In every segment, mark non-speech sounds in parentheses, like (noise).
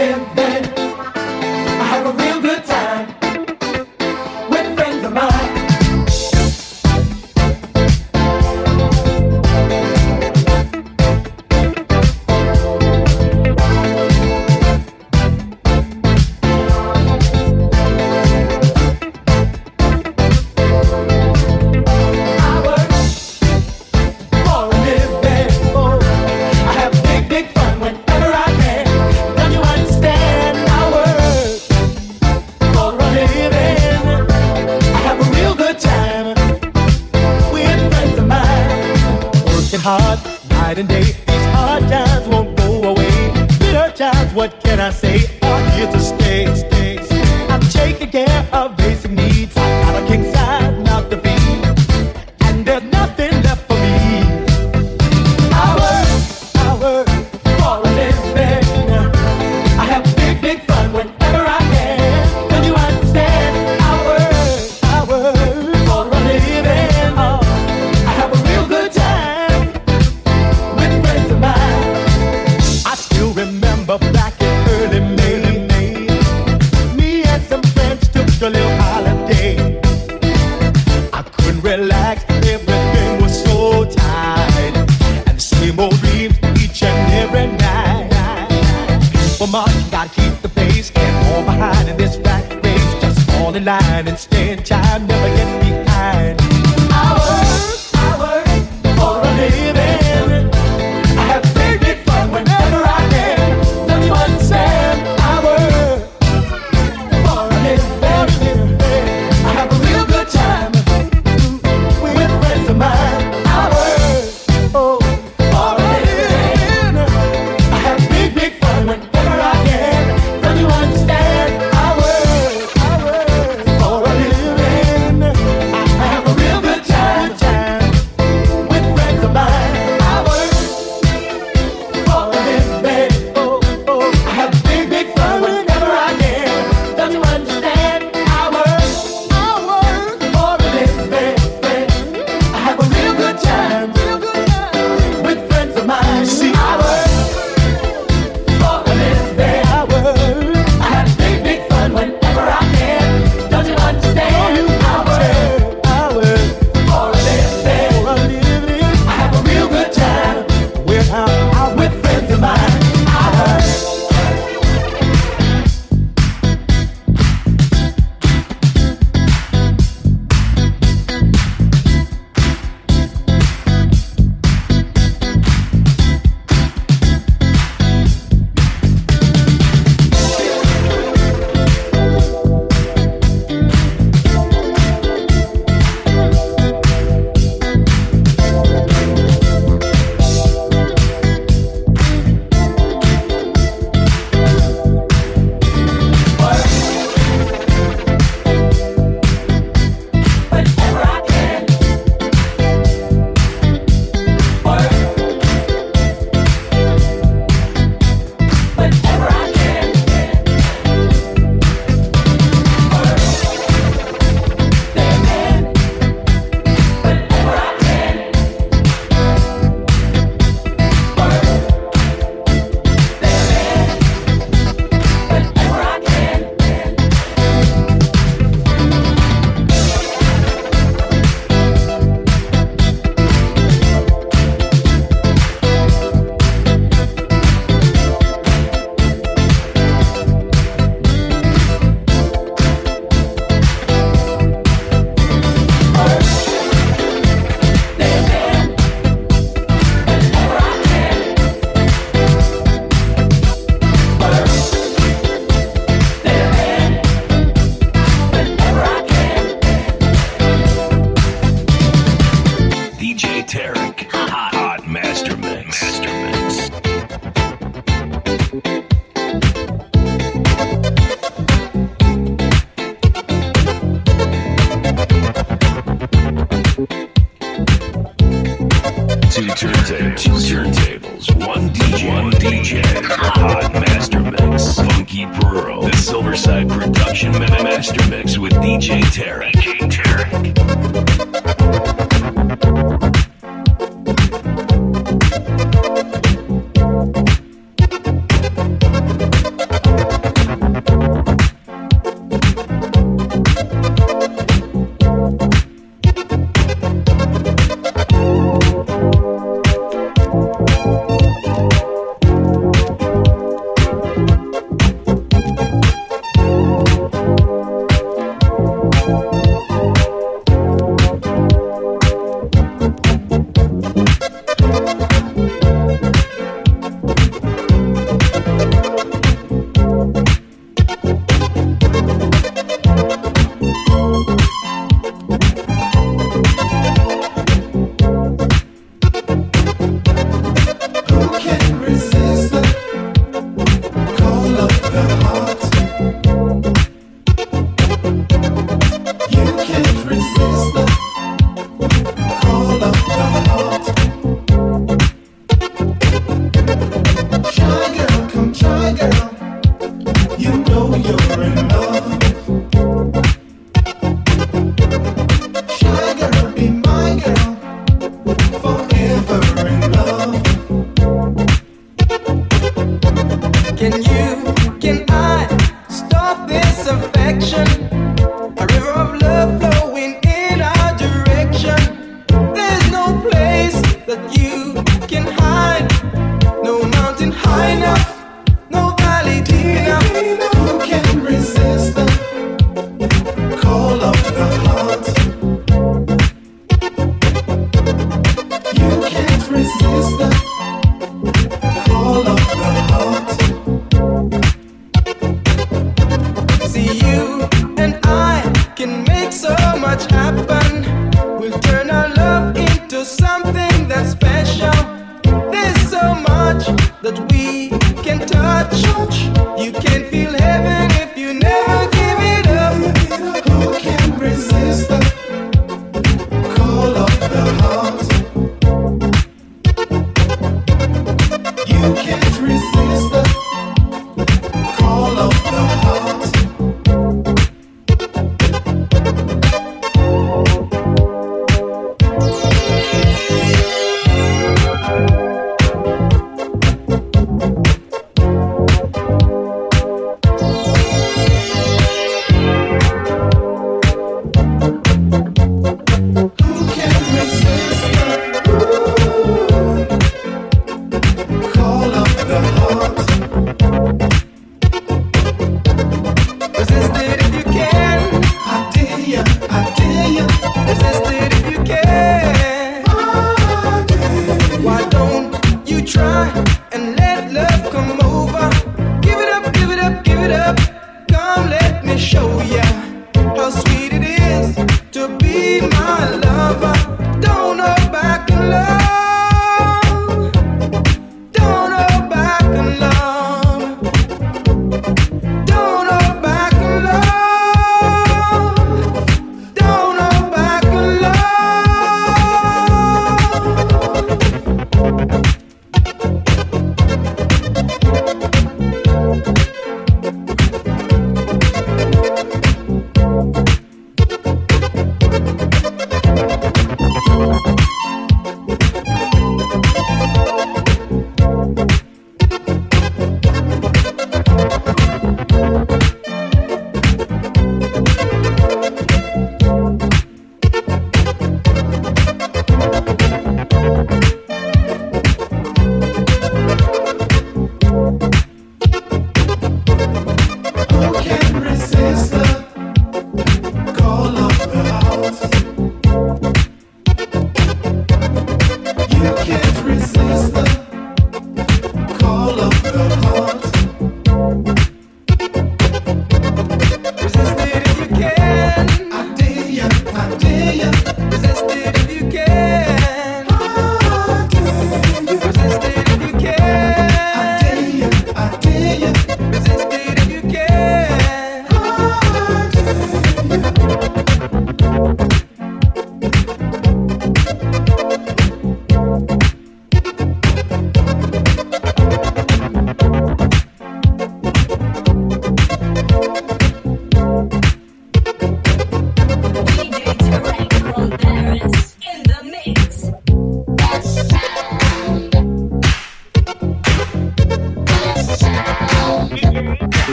Yeah.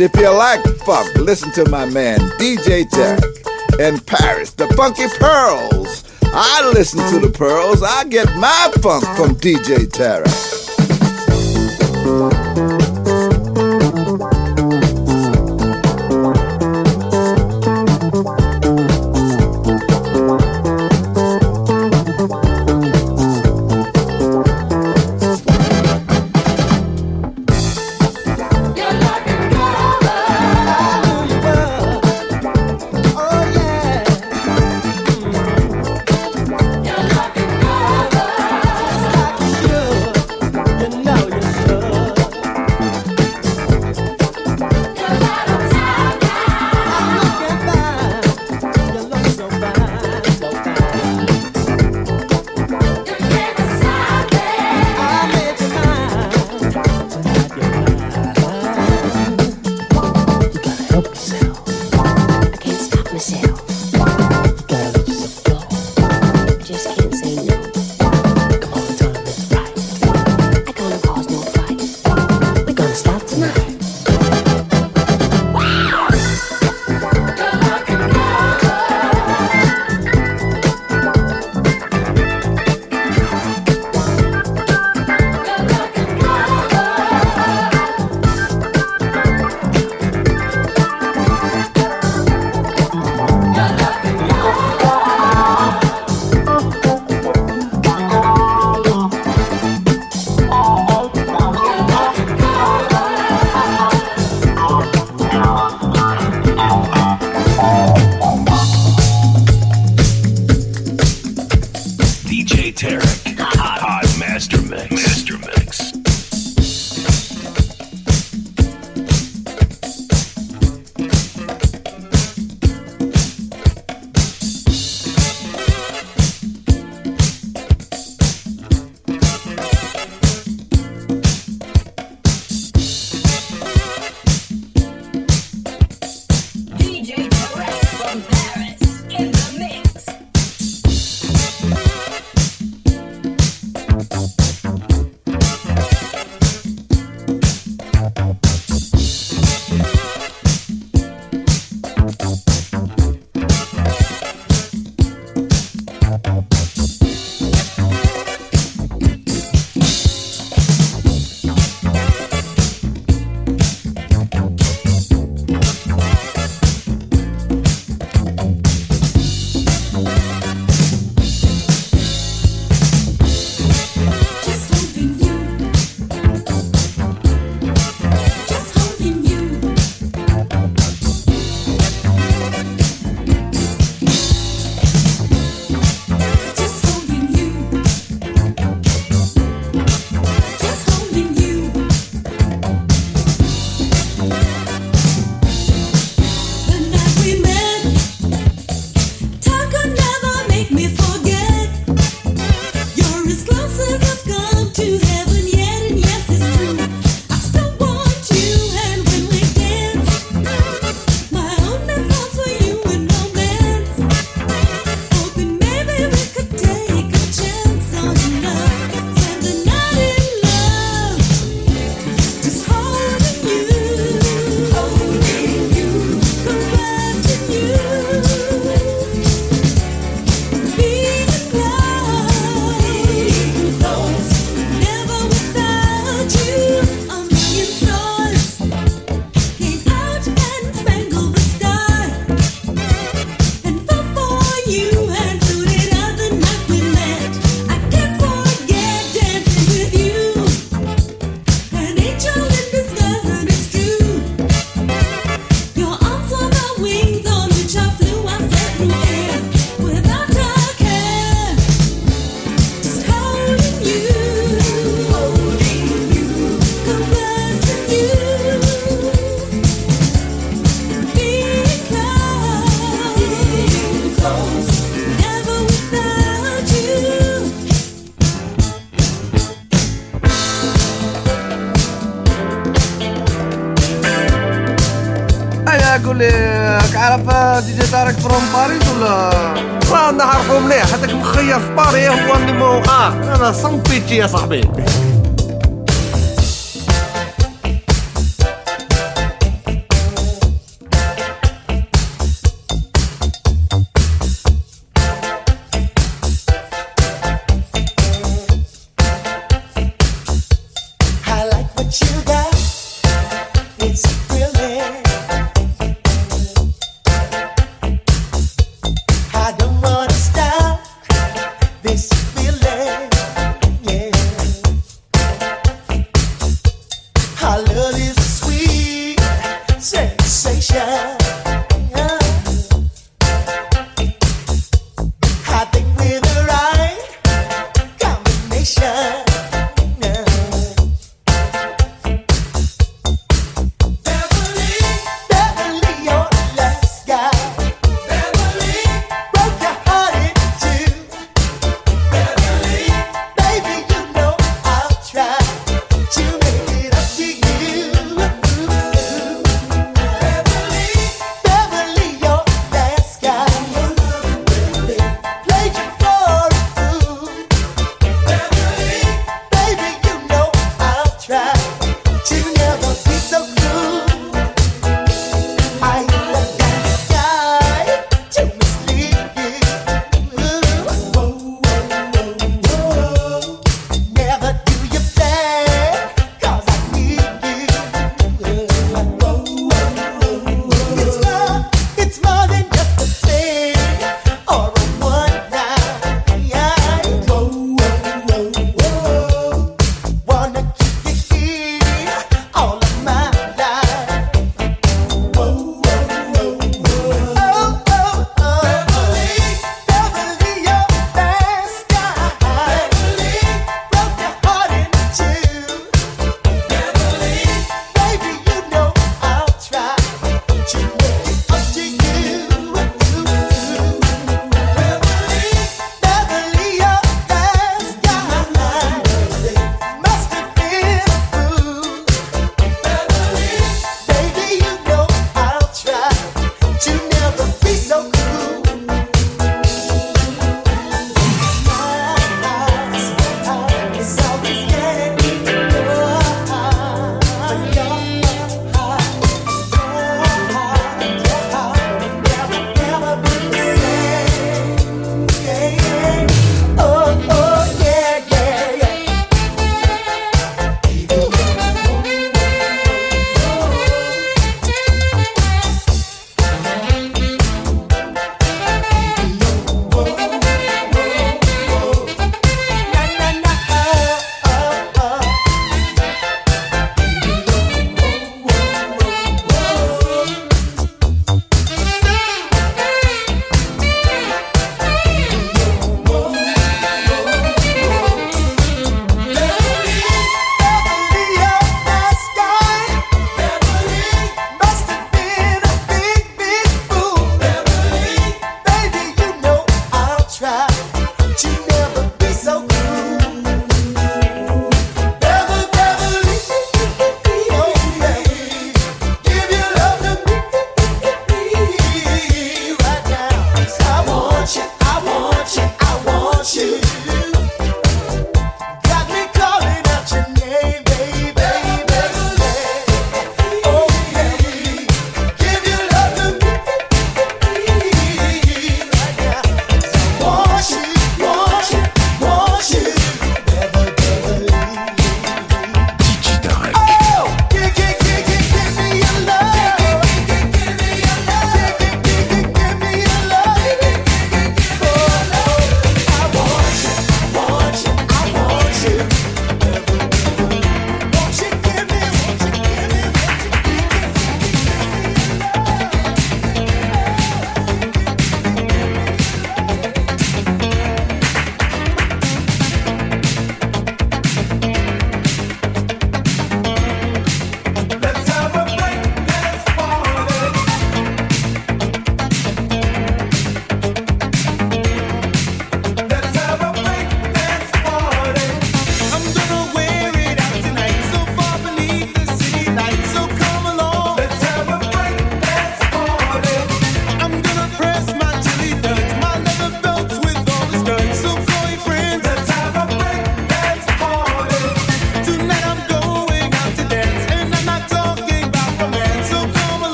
If you like funk, listen to my man DJ Tarek in Paris, the Funky Pearls. I listen to the Pearls. I get my funk from DJ Tarek.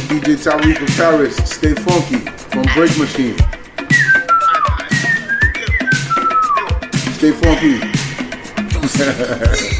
DJ Tariq of Paris. Stay funky from Break Machine. Stay funky. (laughs)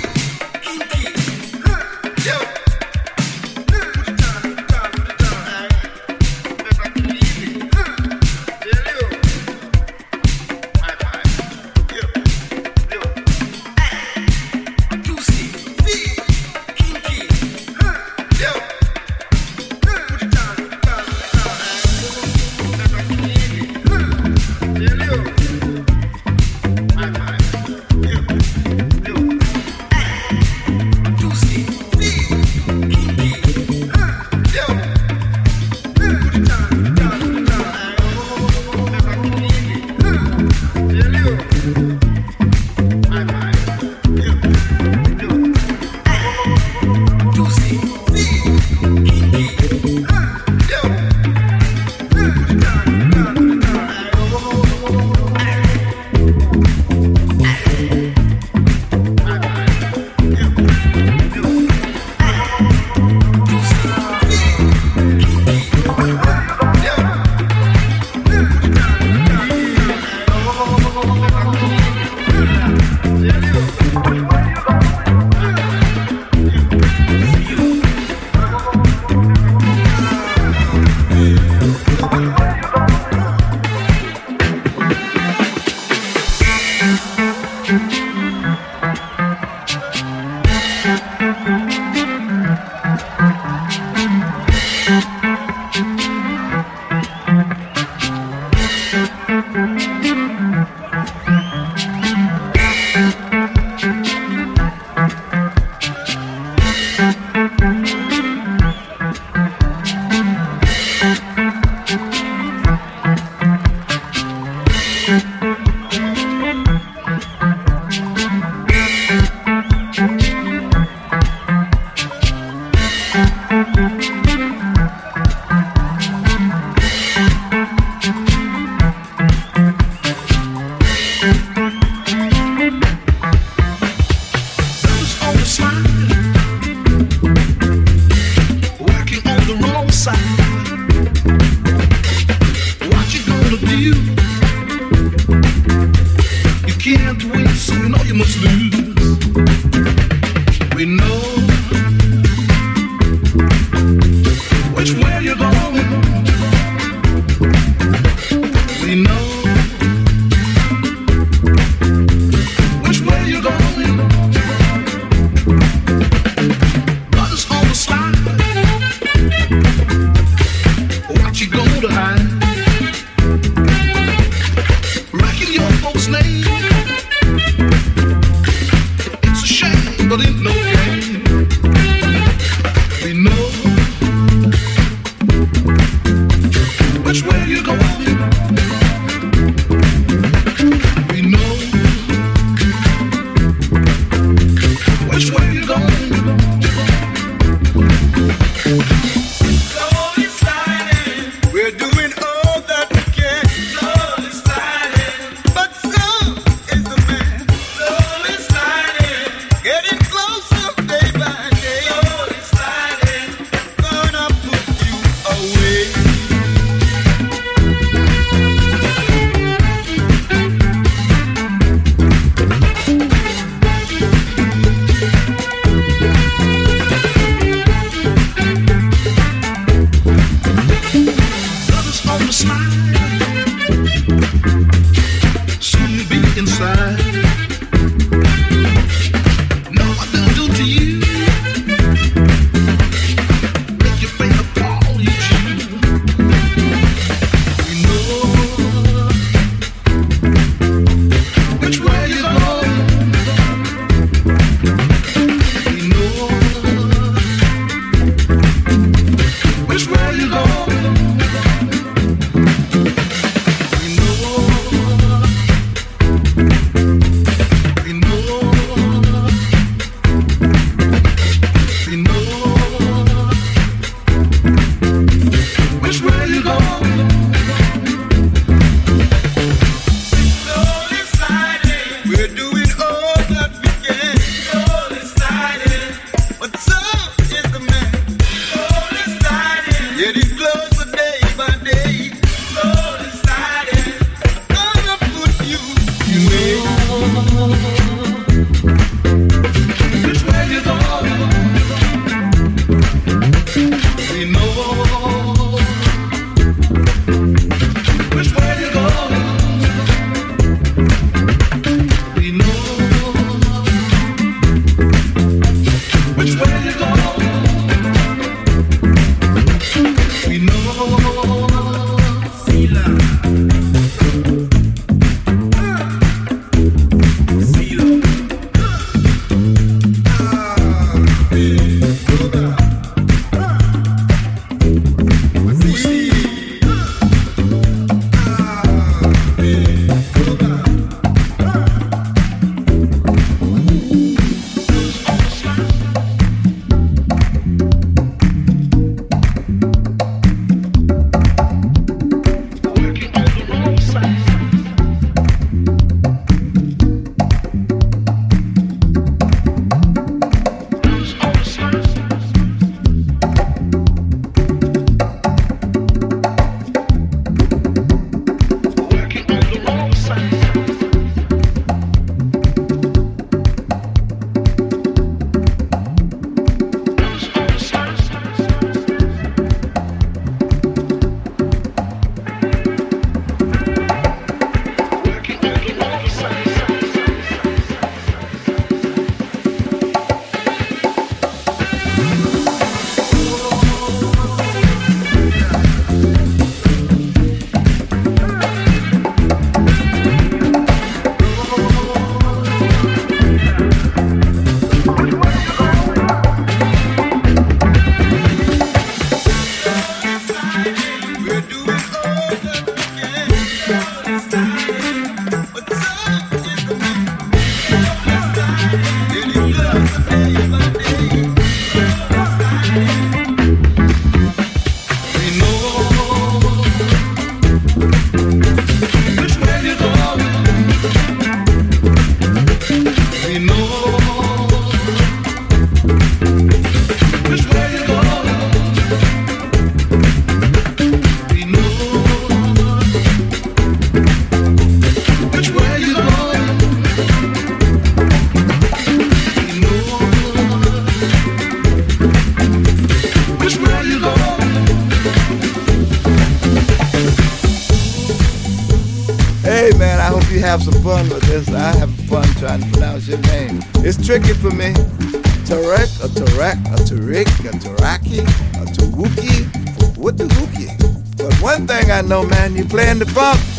one thing I know, man, you playing the funk.